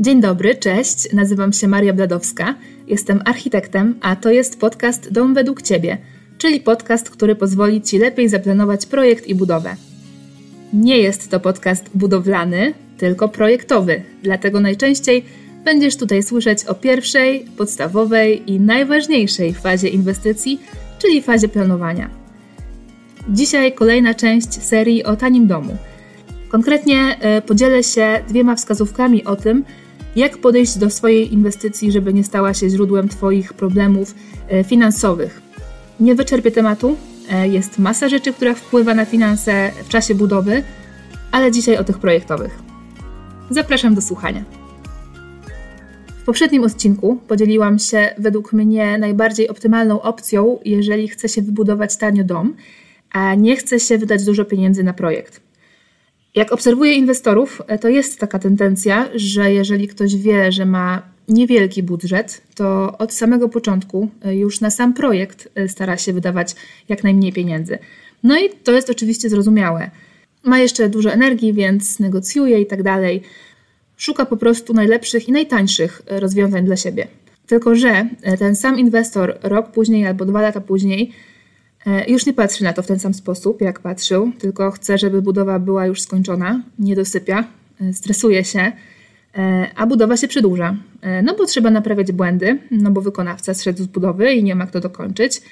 Dzień dobry, cześć. Nazywam się Maria Bladowska. Jestem architektem, a to jest podcast Dom według Ciebie, czyli podcast, który pozwoli Ci lepiej zaplanować projekt i budowę. Nie jest to podcast budowlany, tylko projektowy, dlatego najczęściej będziesz tutaj słyszeć o pierwszej, podstawowej i najważniejszej fazie inwestycji, czyli fazie planowania. Dzisiaj kolejna część serii o tanim domu. Konkretnie e, podzielę się dwiema wskazówkami o tym, jak podejść do swojej inwestycji, żeby nie stała się źródłem Twoich problemów e, finansowych. Nie wyczerpię tematu, e, jest masa rzeczy, która wpływa na finanse w czasie budowy, ale dzisiaj o tych projektowych. Zapraszam do słuchania. W poprzednim odcinku podzieliłam się według mnie najbardziej optymalną opcją, jeżeli chce się wybudować tanio dom, a nie chce się wydać dużo pieniędzy na projekt. Jak obserwuję inwestorów, to jest taka tendencja, że jeżeli ktoś wie, że ma niewielki budżet, to od samego początku już na sam projekt stara się wydawać jak najmniej pieniędzy. No i to jest oczywiście zrozumiałe. Ma jeszcze dużo energii, więc negocjuje i tak dalej. Szuka po prostu najlepszych i najtańszych rozwiązań dla siebie. Tylko, że ten sam inwestor rok później albo dwa lata później E, już nie patrzy na to w ten sam sposób, jak patrzył, tylko chce, żeby budowa była już skończona, nie dosypia, e, stresuje się, e, a budowa się przedłuża. No bo trzeba naprawiać błędy, no bo wykonawca zszedł z budowy i nie ma kto dokończyć.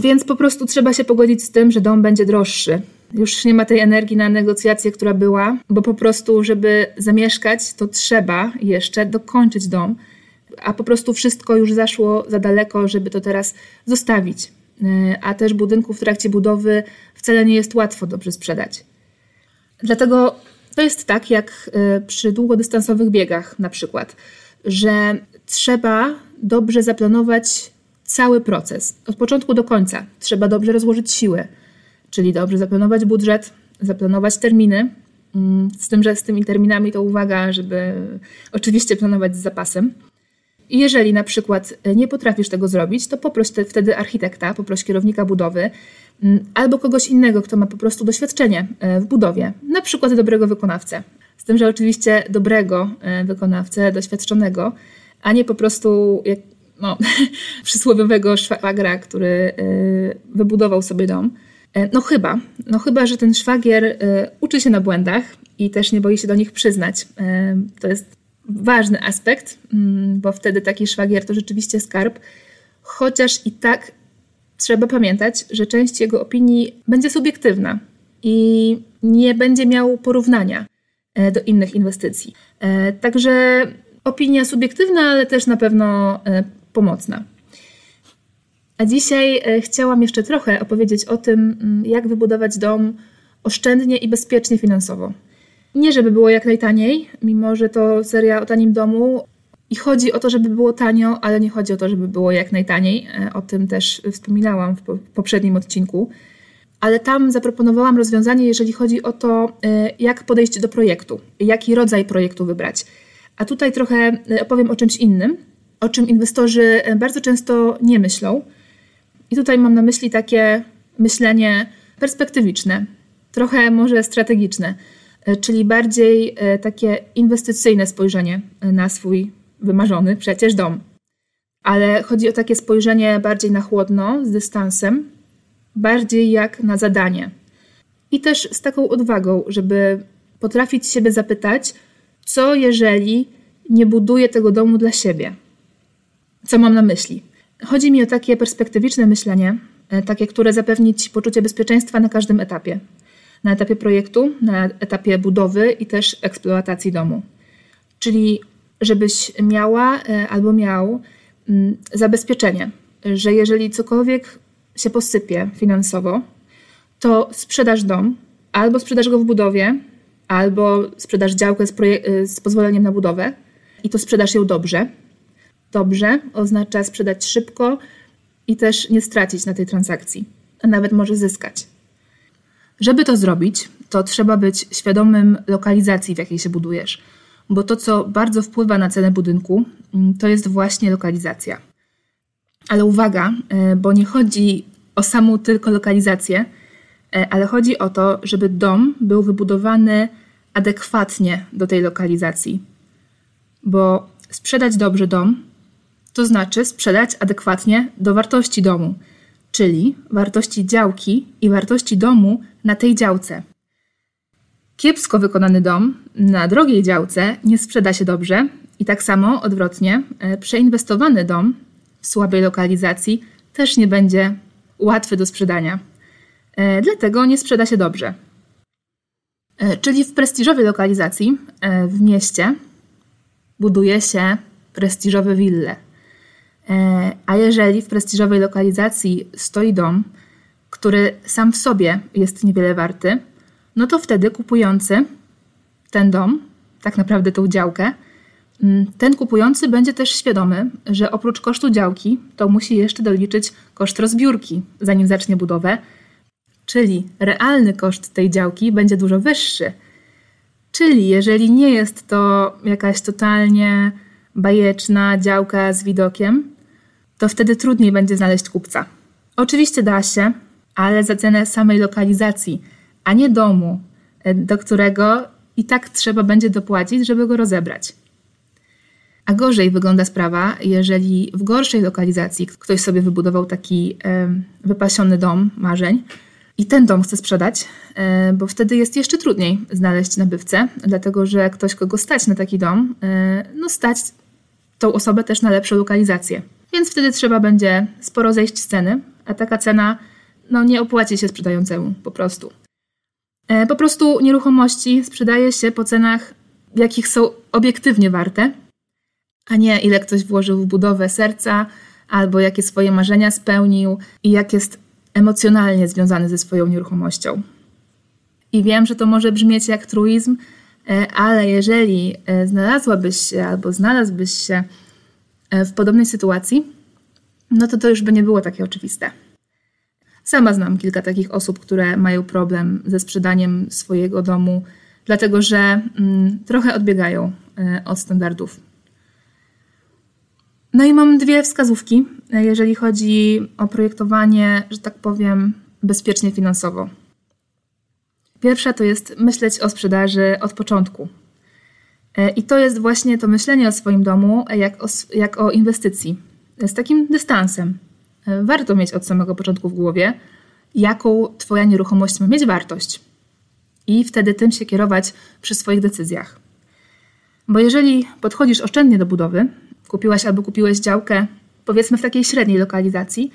Więc po prostu trzeba się pogodzić z tym, że dom będzie droższy. Już nie ma tej energii na negocjacje, która była, bo po prostu, żeby zamieszkać, to trzeba jeszcze dokończyć dom, a po prostu wszystko już zaszło za daleko, żeby to teraz zostawić. E, a też budynków w trakcie budowy wcale nie jest łatwo dobrze sprzedać. Dlatego to jest tak jak e, przy długodystansowych biegach na przykład, że trzeba dobrze zaplanować cały proces od początku do końca. Trzeba dobrze rozłożyć siły, czyli dobrze zaplanować budżet, zaplanować terminy. Mm, z tym, że z tymi terminami to uwaga, żeby oczywiście planować z zapasem. Jeżeli na przykład e, nie potrafisz tego zrobić, to poproś te, wtedy architekta, poproś kierownika budowy mm, albo kogoś innego, kto ma po prostu doświadczenie e, w budowie, na przykład dobrego wykonawcę. Z tym, że oczywiście dobrego e, wykonawcę, doświadczonego, a nie po prostu jak, no, przysłowiowego szwagra, który wybudował sobie dom. No chyba, no chyba, że ten szwagier uczy się na błędach i też nie boi się do nich przyznać. To jest ważny aspekt, mm, bo wtedy taki szwagier to rzeczywiście skarb, chociaż i tak trzeba pamiętać, że część jego opinii będzie subiektywna i nie będzie miał porównania e, do innych inwestycji. E, także opinia subiektywna, ale też na pewno e, pomocna. A dzisiaj chciałam jeszcze trochę opowiedzieć o tym, mm, jak wybudować dom oszczędnie i bezpiecznie finansowo. Nie, żeby było jak najtaniej, mimo że to seria o tanim domu. I chodzi o to, żeby było tanio, ale nie chodzi o to, żeby było jak najtaniej. E, o tym też wspominałam w poprzednim odcinku. Ale tam zaproponowałam rozwiązanie, jeżeli chodzi o to, e, jak podejść do projektu, jaki rodzaj projektu wybrać. A tutaj trochę e, opowiem o czymś innym, o czym inwestorzy bardzo często nie myślą. I tutaj mam na myśli takie myślenie perspektywiczne, trochę może strategiczne czyli bardziej e, takie inwestycyjne spojrzenie e, na swój wymarzony przecież dom. Ale chodzi o takie spojrzenie bardziej na chłodno, z dystansem, bardziej jak na zadanie. I też z taką odwagą, żeby potrafić siebie zapytać, co jeżeli nie buduję tego domu dla siebie? Co mam na myśli? Chodzi mi o takie perspektywiczne myślenie, takie, które zapewni Ci poczucie bezpieczeństwa na każdym etapie na etapie projektu, na etapie budowy i też eksploatacji domu. Czyli żebyś miała e, albo miał mm, zabezpieczenie, że jeżeli cokolwiek się posypie finansowo, to sprzedasz dom, albo sprzedasz go w budowie, albo sprzedasz działkę z, e, z pozwoleniem na budowę i to sprzedasz ją dobrze. Dobrze oznacza sprzedać szybko i też nie stracić na tej transakcji, a nawet może zyskać. Żeby to zrobić, to trzeba być świadomym lokalizacji, w jakiej się budujesz, bo to, co bardzo wpływa na cenę budynku, mm, to jest właśnie lokalizacja. Ale uwaga, e, bo nie chodzi o samą tylko lokalizację, e, ale chodzi o to, żeby dom był wybudowany adekwatnie do tej lokalizacji. bo sprzedać dobrze dom to znaczy sprzedać adekwatnie do wartości domu, czyli wartości działki i wartości domu na tej działce. Kiepsko wykonany dom na drogiej działce nie sprzeda się dobrze i tak samo odwrotnie, e, przeinwestowany dom w słabej lokalizacji też nie będzie łatwy do sprzedania. E, dlatego nie sprzeda się dobrze. E, czyli w prestiżowej lokalizacji w mieście buduje się prestiżowe wille. A jeżeli w prestiżowej lokalizacji stoi dom, który sam w sobie jest niewiele warty, no to wtedy kupujący ten dom, tak naprawdę tą działkę, mm, ten kupujący będzie też świadomy, że oprócz kosztu działki, to musi jeszcze doliczyć koszt rozbiórki, zanim zacznie budowę, czyli realny koszt tej działki będzie dużo wyższy. Czyli jeżeli nie jest to jakaś totalnie bajeczna działka z widokiem, to wtedy trudniej będzie znaleźć kupca. Oczywiście da się, ale za cenę samej lokalizacji a nie domu, e, do którego i tak trzeba będzie dopłacić, żeby go rozebrać. A gorzej wygląda sprawa, jeżeli w gorszej lokalizacji ktoś sobie wybudował taki e, wypasiony dom marzeń i ten dom chce sprzedać, e, bo wtedy jest jeszcze trudniej znaleźć nabywcę, dlatego że ktoś, kogo stać na taki dom, no stać tą osobę też na lepszą lokalizację. Więc wtedy trzeba będzie sporo zejść z ceny, a taka cena no, nie opłaci się sprzedającemu po prostu. E, po prostu nieruchomości sprzedaje się po cenach, jakich są obiektywnie warte, a nie ile ktoś włożył w budowę serca, albo jakie swoje marzenia spełnił i jak jest emocjonalnie związany ze swoją nieruchomością. I wiem, że to może brzmieć jak truizm, e, ale jeżeli e, znalazłabyś się albo znalazłbyś się w podobnej sytuacji, no to to już by nie było takie oczywiste. Sama znam kilka takich osób, które mają problem ze sprzedaniem swojego domu, dlatego że mm, trochę odbiegają y, od standardów. No i mam dwie wskazówki, e, jeżeli chodzi o projektowanie, że tak powiem, bezpiecznie finansowo. Pierwsza to jest myśleć o sprzedaży od początku. E, I to jest właśnie to myślenie o swoim domu jak o, jak o inwestycji, z takim dystansem. E, warto mieć od samego początku w głowie, jaką Twoja nieruchomość ma mieć wartość. I wtedy tym się kierować przy swoich decyzjach. Bo jeżeli podchodzisz oszczędnie do budowy, kupiłaś albo kupiłeś działkę, powiedzmy w takiej średniej lokalizacji,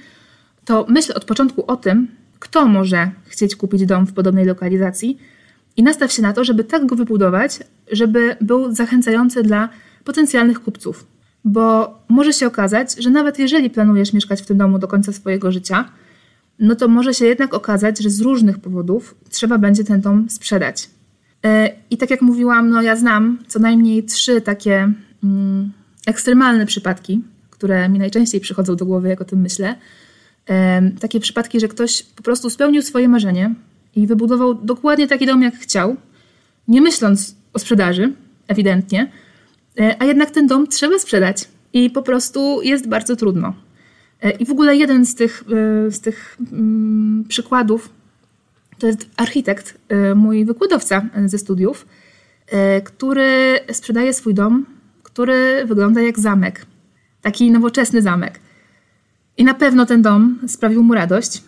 to myśl od początku o tym, kto może chcieć kupić dom w podobnej lokalizacji i nastaw się na to, żeby tak go wybudować, żeby był zachęcający dla potencjalnych kupców bo może się okazać, że nawet jeżeli planujesz mieszkać w tym domu do końca swojego życia, no to może się jednak okazać, że z różnych powodów trzeba będzie ten dom sprzedać. E, I tak jak mówiłam, no ja znam co najmniej trzy takie mm, ekstremalne przypadki, które mi najczęściej przychodzą do głowy, jak o tym myślę. E, takie przypadki, że ktoś po prostu spełnił swoje marzenie i wybudował dokładnie taki dom, jak chciał, nie myśląc o sprzedaży, ewidentnie, E, a jednak ten dom trzeba sprzedać i po prostu jest bardzo trudno. E, I w ogóle jeden z tych, e, z tych mm, przykładów to jest architekt, mój wykładowca ze studiów, który sprzedaje swój dom, który wygląda jak zamek. Taki nowoczesny zamek. I na pewno ten dom sprawił mu radość,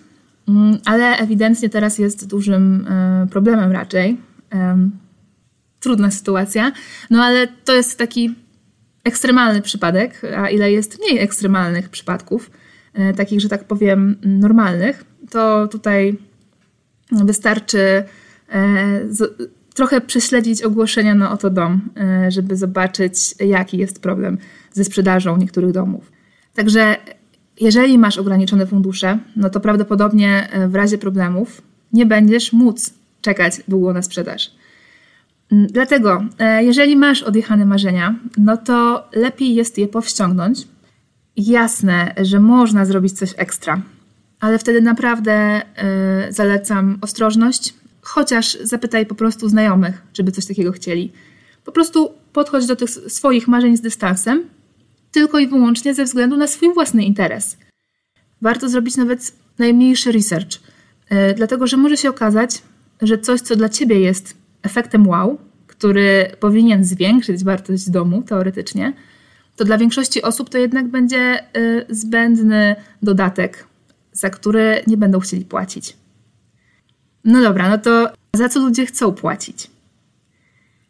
ale ewidentnie teraz jest dużym problemem raczej trudna sytuacja, no ale to jest taki ekstremalny przypadek, a ile jest mniej ekstremalnych przypadków, e, takich, że tak powiem, normalnych, to tutaj wystarczy e, trochę prześledzić ogłoszenia na oto dom, e, żeby zobaczyć, jaki jest problem ze sprzedażą niektórych domów. Także jeżeli masz ograniczone fundusze, no to prawdopodobnie w razie problemów nie będziesz móc czekać długo na sprzedaż. Mm, dlatego, e, jeżeli masz odjechane marzenia, no to lepiej jest je powściągnąć. Jasne, że można zrobić coś ekstra, ale wtedy naprawdę e, zalecam ostrożność, chociaż zapytaj po prostu znajomych, żeby coś takiego chcieli. Po prostu podchodź do tych swoich marzeń z dystansem, tylko i wyłącznie ze względu na swój własny interes. Warto zrobić nawet najmniejszy research, e, dlatego że może się okazać, że coś, co dla ciebie jest efektem wow, który powinien zwiększyć wartość domu teoretycznie, to dla większości osób to jednak będzie y, zbędny dodatek, za który nie będą chcieli płacić. No dobra, no to za co ludzie chcą płacić?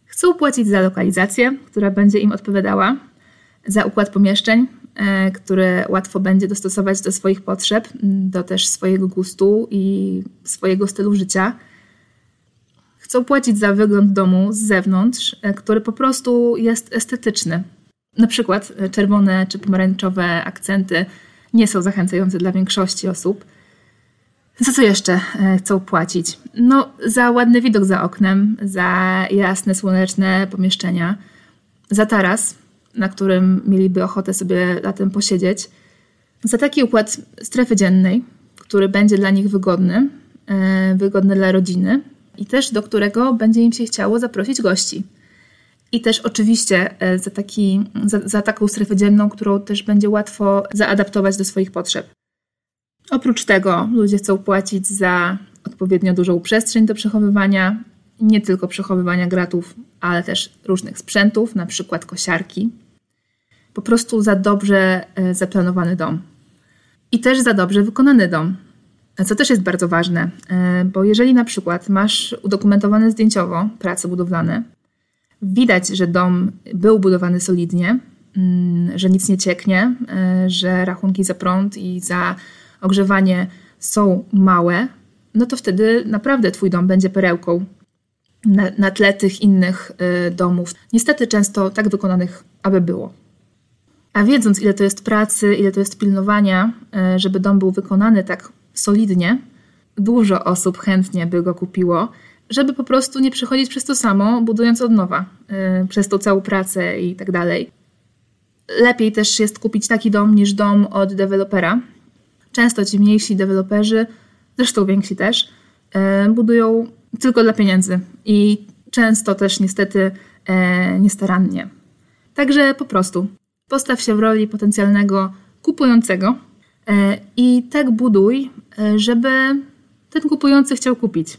Chcą płacić za lokalizację, która będzie im odpowiadała, za układ pomieszczeń, y, który łatwo będzie dostosować do swoich potrzeb, do też swojego gustu i swojego stylu życia. Chcą płacić za wygląd domu z zewnątrz, y, który po prostu jest estetyczny, na przykład e, czerwone czy pomarańczowe akcenty nie są zachęcające dla większości osób. Za co jeszcze e, chcą płacić? No, za ładny widok za oknem, za jasne, słoneczne pomieszczenia, za taras, na którym mieliby ochotę sobie latem posiedzieć, za taki układ strefy dziennej, który będzie dla nich wygodny, e, wygodny dla rodziny i też do którego będzie im się chciało zaprosić gości. I też oczywiście e, za, taki, za, za taką strefę dzienną, którą też będzie łatwo zaadaptować do swoich potrzeb. Oprócz tego ludzie chcą płacić za odpowiednio dużą przestrzeń do przechowywania, nie tylko przechowywania gratów, ale też różnych sprzętów, na przykład kosiarki. Po prostu za dobrze e, zaplanowany dom. I też za dobrze wykonany dom. Co też jest bardzo ważne, e, bo jeżeli na przykład masz udokumentowane zdjęciowo prace budowlane, Widać, że dom był budowany solidnie, mm, że nic nie cieknie, e, że rachunki za prąd i za ogrzewanie są małe, no to wtedy naprawdę Twój dom będzie perełką na, na tle tych innych domów. Niestety często tak wykonanych, aby było. A wiedząc, ile to jest pracy, ile to jest pilnowania, e, żeby dom był wykonany tak solidnie, dużo osób chętnie by go kupiło żeby po prostu nie przechodzić przez to samo, budując od nowa, yy, przez tą całą pracę i tak dalej. Lepiej też jest kupić taki dom niż dom od dewelopera. Często ci mniejsi deweloperzy, zresztą więksi też, yy, budują tylko dla pieniędzy i często też niestety niestarannie. Także po prostu postaw się w roli potencjalnego kupującego yy, i tak buduj, yy, żeby ten kupujący chciał kupić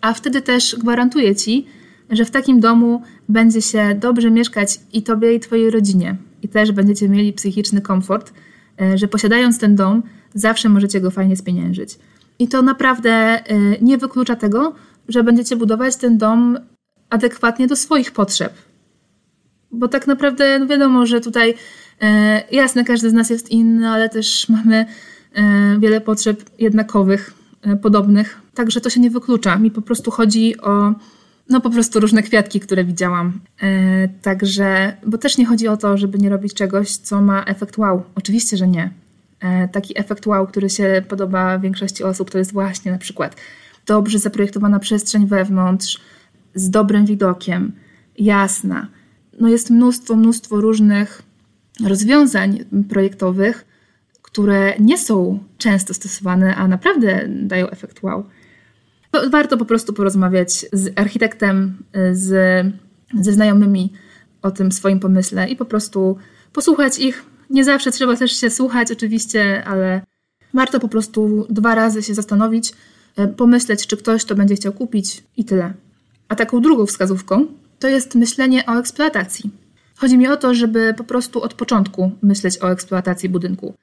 a wtedy też gwarantuję Ci, że w takim domu będzie się dobrze mieszkać i Tobie, i Twojej rodzinie. I też będziecie mieli psychiczny komfort, e, że posiadając ten dom, zawsze możecie go fajnie spieniężyć. I to naprawdę e, nie wyklucza tego, że będziecie budować ten dom adekwatnie do swoich potrzeb. Bo tak naprawdę no wiadomo, że tutaj e, jasne, każdy z nas jest inny, ale też mamy wiele potrzeb jednakowych, podobnych Także to się nie wyklucza. Mi po prostu chodzi o no po prostu różne kwiatki, które widziałam. E, także, bo też nie chodzi o to, żeby nie robić czegoś, co ma efekt wow. Oczywiście, że nie. E, taki efekt wow, który się podoba większości osób, to jest właśnie na przykład dobrze zaprojektowana przestrzeń wewnątrz, z dobrym widokiem, jasna. No jest mnóstwo, mnóstwo różnych rozwiązań projektowych, które nie są często stosowane, a naprawdę dają efekt wow. Warto po prostu porozmawiać z architektem, z, ze znajomymi o tym swoim pomyśle i po prostu posłuchać ich. Nie zawsze trzeba też się słuchać, oczywiście, ale warto po prostu dwa razy się zastanowić, e, pomyśleć, czy ktoś to będzie chciał kupić i tyle. A taką drugą wskazówką to jest myślenie o eksploatacji. Chodzi mi o to, żeby po prostu od początku myśleć o eksploatacji budynku.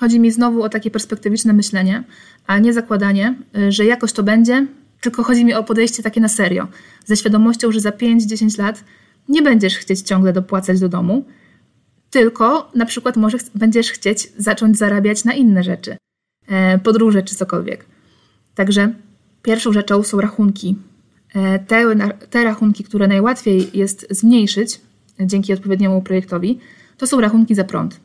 Chodzi mi znowu o takie perspektywiczne myślenie, a nie zakładanie, y, że jakoś to będzie, tylko chodzi mi o podejście takie na serio, ze świadomością, że za 5-10 lat nie będziesz chcieć ciągle dopłacać do domu, tylko na przykład może będziesz chcieć zacząć zarabiać na inne rzeczy, e, podróże czy cokolwiek. Także pierwszą rzeczą są rachunki. E, te, te rachunki, które najłatwiej jest zmniejszyć dzięki odpowiedniemu projektowi, to są rachunki za prąd.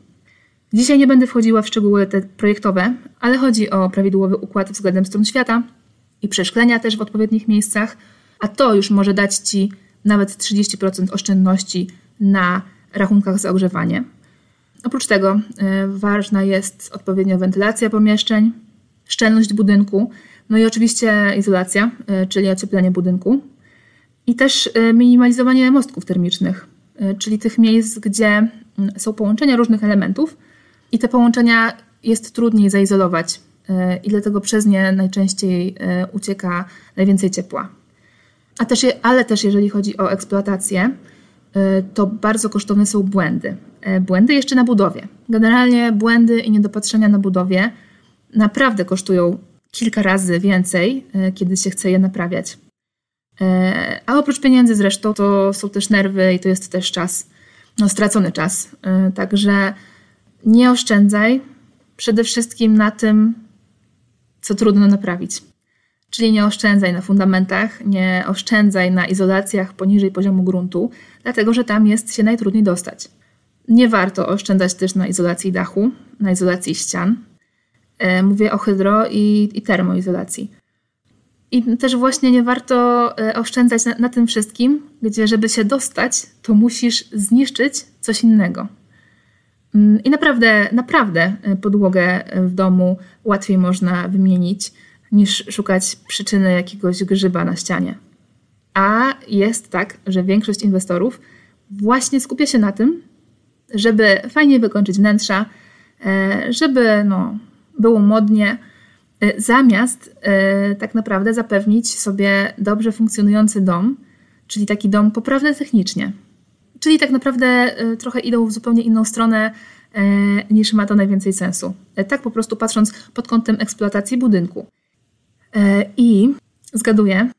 Dzisiaj nie będę wchodziła w szczegóły te projektowe, ale chodzi o prawidłowy układ względem stron świata i przeszklenia też w odpowiednich miejscach, a to już może dać Ci nawet 30% oszczędności na rachunkach za ogrzewanie. Oprócz tego y, ważna jest odpowiednia wentylacja pomieszczeń, szczelność budynku, no i oczywiście izolacja, y, czyli ocieplenie budynku i też y, minimalizowanie mostków termicznych, czyli tych miejsc, gdzie mm, są połączenia różnych elementów, i te połączenia jest trudniej zaizolować e, i dlatego przez nie najczęściej e, ucieka najwięcej ciepła. A też, ale też jeżeli chodzi o eksploatację, to bardzo kosztowne są błędy. Błędy jeszcze na budowie. Generalnie błędy i niedopatrzenia na budowie naprawdę kosztują kilka razy więcej, kiedy się chce je naprawiać. E, a oprócz pieniędzy zresztą to są też nerwy i to jest też czas, no stracony czas. E, także nie oszczędzaj przede wszystkim na tym, co trudno naprawić. Czyli nie oszczędzaj na fundamentach, nie oszczędzaj na izolacjach poniżej poziomu gruntu, dlatego że tam jest się najtrudniej dostać. Nie warto oszczędzać też na izolacji dachu, na izolacji ścian. E, mówię o hydro i, i termoizolacji. I też właśnie nie warto e, oszczędzać na, na, tym wszystkim, gdzie żeby się dostać, to musisz zniszczyć coś innego. Mm, I naprawdę, naprawdę e, podłogę w domu łatwiej można wymienić niż szukać przyczyny jakiegoś grzyba na ścianie. A jest tak, że większość inwestorów właśnie skupia się na tym, żeby fajnie wykończyć wnętrza, żeby no, było modnie, E, zamiast e, tak naprawdę zapewnić sobie dobrze funkcjonujący dom, czyli taki dom poprawny technicznie. Czyli tak naprawdę e, trochę idą w zupełnie inną stronę niż ma to najwięcej sensu. Tak po prostu patrząc pod kątem eksploatacji budynku. I zgaduję,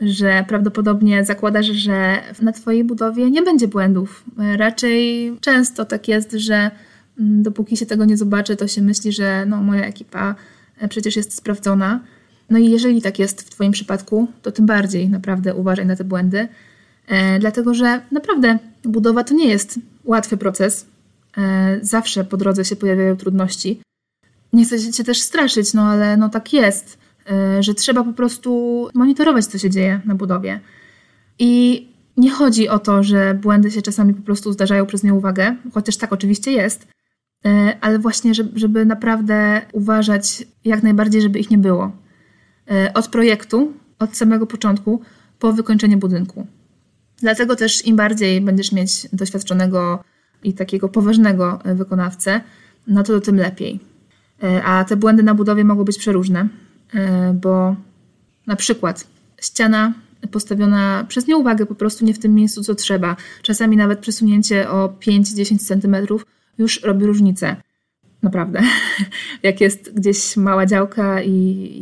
że prawdopodobnie zakładasz, że na Twojej budowie nie będzie błędów. Raczej często tak jest, że dopóki się tego nie zobaczy, to się myśli, że no, moja ekipa E, przecież jest sprawdzona. No i jeżeli tak jest w Twoim przypadku, to tym bardziej naprawdę uważaj na te błędy, e, dlatego że naprawdę budowa to nie jest łatwy proces. E, zawsze po drodze się pojawiają trudności. Nie chcę Cię też straszyć, no ale no tak jest, że trzeba po prostu monitorować, co się dzieje na budowie. I nie chodzi o to, że błędy się czasami po prostu zdarzają przez nieuwagę, chociaż tak oczywiście jest, ale właśnie, żeby, naprawdę uważać jak najbardziej, żeby ich nie było. E, od projektu, od samego początku, po wykończenie budynku. Dlatego też im bardziej będziesz mieć doświadczonego i takiego poważnego wykonawcę, no to tym lepiej. E, a te błędy na budowie mogą być przeróżne, bo na przykład ściana postawiona przez nieuwagę po prostu nie w tym miejscu, co trzeba. Czasami nawet przesunięcie o 5-10 centymetrów już robi różnicę. Naprawdę. Jak jest gdzieś mała działka i,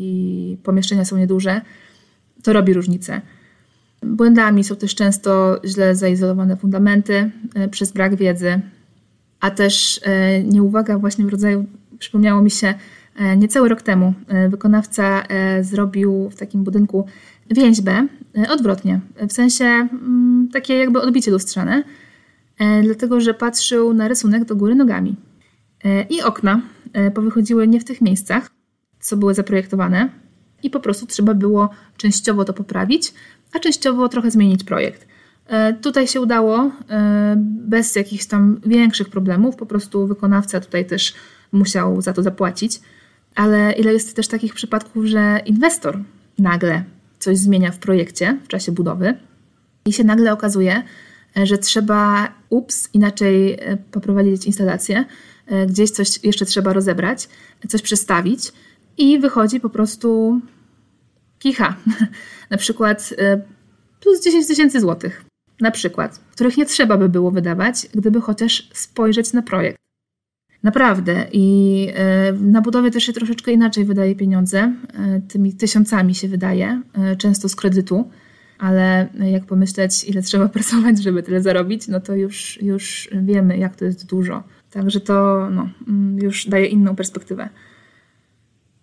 i pomieszczenia są nieduże, to robi różnicę. Błędami są też często źle zaizolowane fundamenty e, przez brak wiedzy, a też e, nieuwaga właśnie w rodzaju, przypomniało mi się, e, niecały rok temu wykonawca zrobił w takim budynku więźbę odwrotnie, w sensie mm, takie jakby odbicie lustrzane, dlatego że patrzył na rysunek do góry nogami. E, I okna e, powychodziły nie w tych miejscach, co były zaprojektowane, i po prostu trzeba było częściowo to poprawić, a częściowo trochę zmienić projekt. Tutaj się udało bez jakichś tam większych problemów, po prostu wykonawca tutaj też musiał za to zapłacić. Ale ile jest też takich przypadków, że inwestor nagle coś zmienia w projekcie w czasie budowy i się nagle okazuje, że trzeba, ups, inaczej e, poprowadzić instalację, e, gdzieś coś jeszcze trzeba rozebrać, coś przestawić i wychodzi po prostu kicha. na przykład e, plus 10 tysięcy złotych, na przykład, których nie trzeba by było wydawać, gdyby chociaż spojrzeć na projekt. Naprawdę. I na budowie też się troszeczkę inaczej wydaje pieniądze. Tymi tysiącami się wydaje, często z kredytu ale jak pomyśleć, ile trzeba pracować, żeby tyle zarobić, no to już, już wiemy, jak to jest dużo. Także to no, mm, już daje inną perspektywę.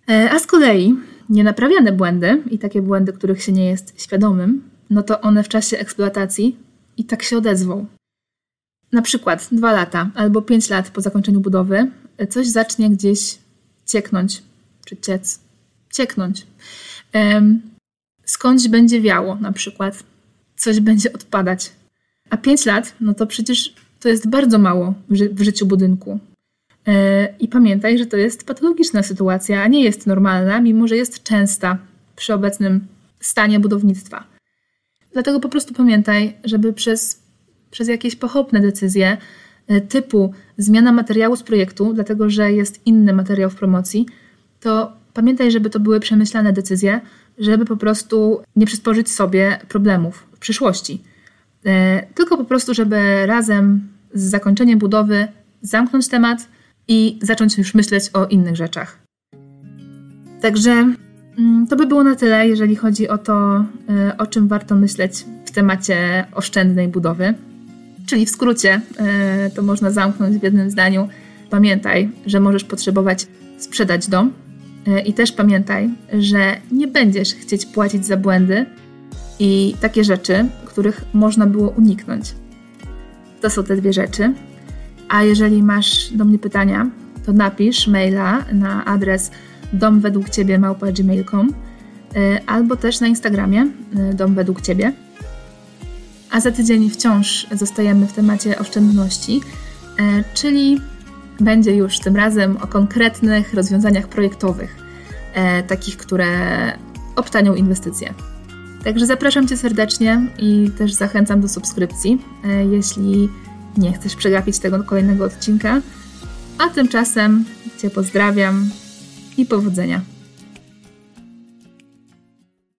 E, a z kolei nienaprawiane błędy i takie błędy, których się nie jest świadomym, no to one w czasie eksploatacji i tak się odezwą. Na przykład dwa lata albo pięć lat po zakończeniu budowy coś zacznie gdzieś cieknąć, czy ciec, cieknąć skądś będzie wiało na przykład, coś będzie odpadać. A 5 lat, no to przecież to jest bardzo mało w, ży w życiu budynku. Yy, I pamiętaj, że to jest patologiczna sytuacja, a nie jest normalna, mimo że jest częsta przy obecnym stanie budownictwa. Dlatego po prostu pamiętaj, żeby przez, przez jakieś pochopne decyzje yy, typu zmiana materiału z projektu, dlatego że jest inny materiał w promocji, to pamiętaj, żeby to były przemyślane decyzje, żeby po prostu nie przysporzyć sobie problemów w przyszłości. E, tylko po prostu, żeby razem z zakończeniem budowy zamknąć temat i zacząć już myśleć o innych rzeczach. Także mm, to by było na tyle, jeżeli chodzi o to, e, o czym warto myśleć w temacie oszczędnej budowy. Czyli w skrócie, e, to można zamknąć w jednym zdaniu. Pamiętaj, że możesz potrzebować sprzedać dom i też pamiętaj, że nie będziesz chcieć płacić za błędy i takie rzeczy, których można było uniknąć. To są te dwie rzeczy. A jeżeli masz do mnie pytania, to napisz maila na adres dom według ciebie małpa.gmail.com e, albo też na Instagramie dom według ciebie. A za tydzień wciąż zostajemy w temacie oszczędności, czyli będzie już tym razem o konkretnych rozwiązaniach projektowych, e, takich, które obtanią inwestycje. Także zapraszam Cię serdecznie i też zachęcam do subskrypcji, e, jeśli nie chcesz przegapić tego kolejnego odcinka. A tymczasem Cię pozdrawiam i powodzenia.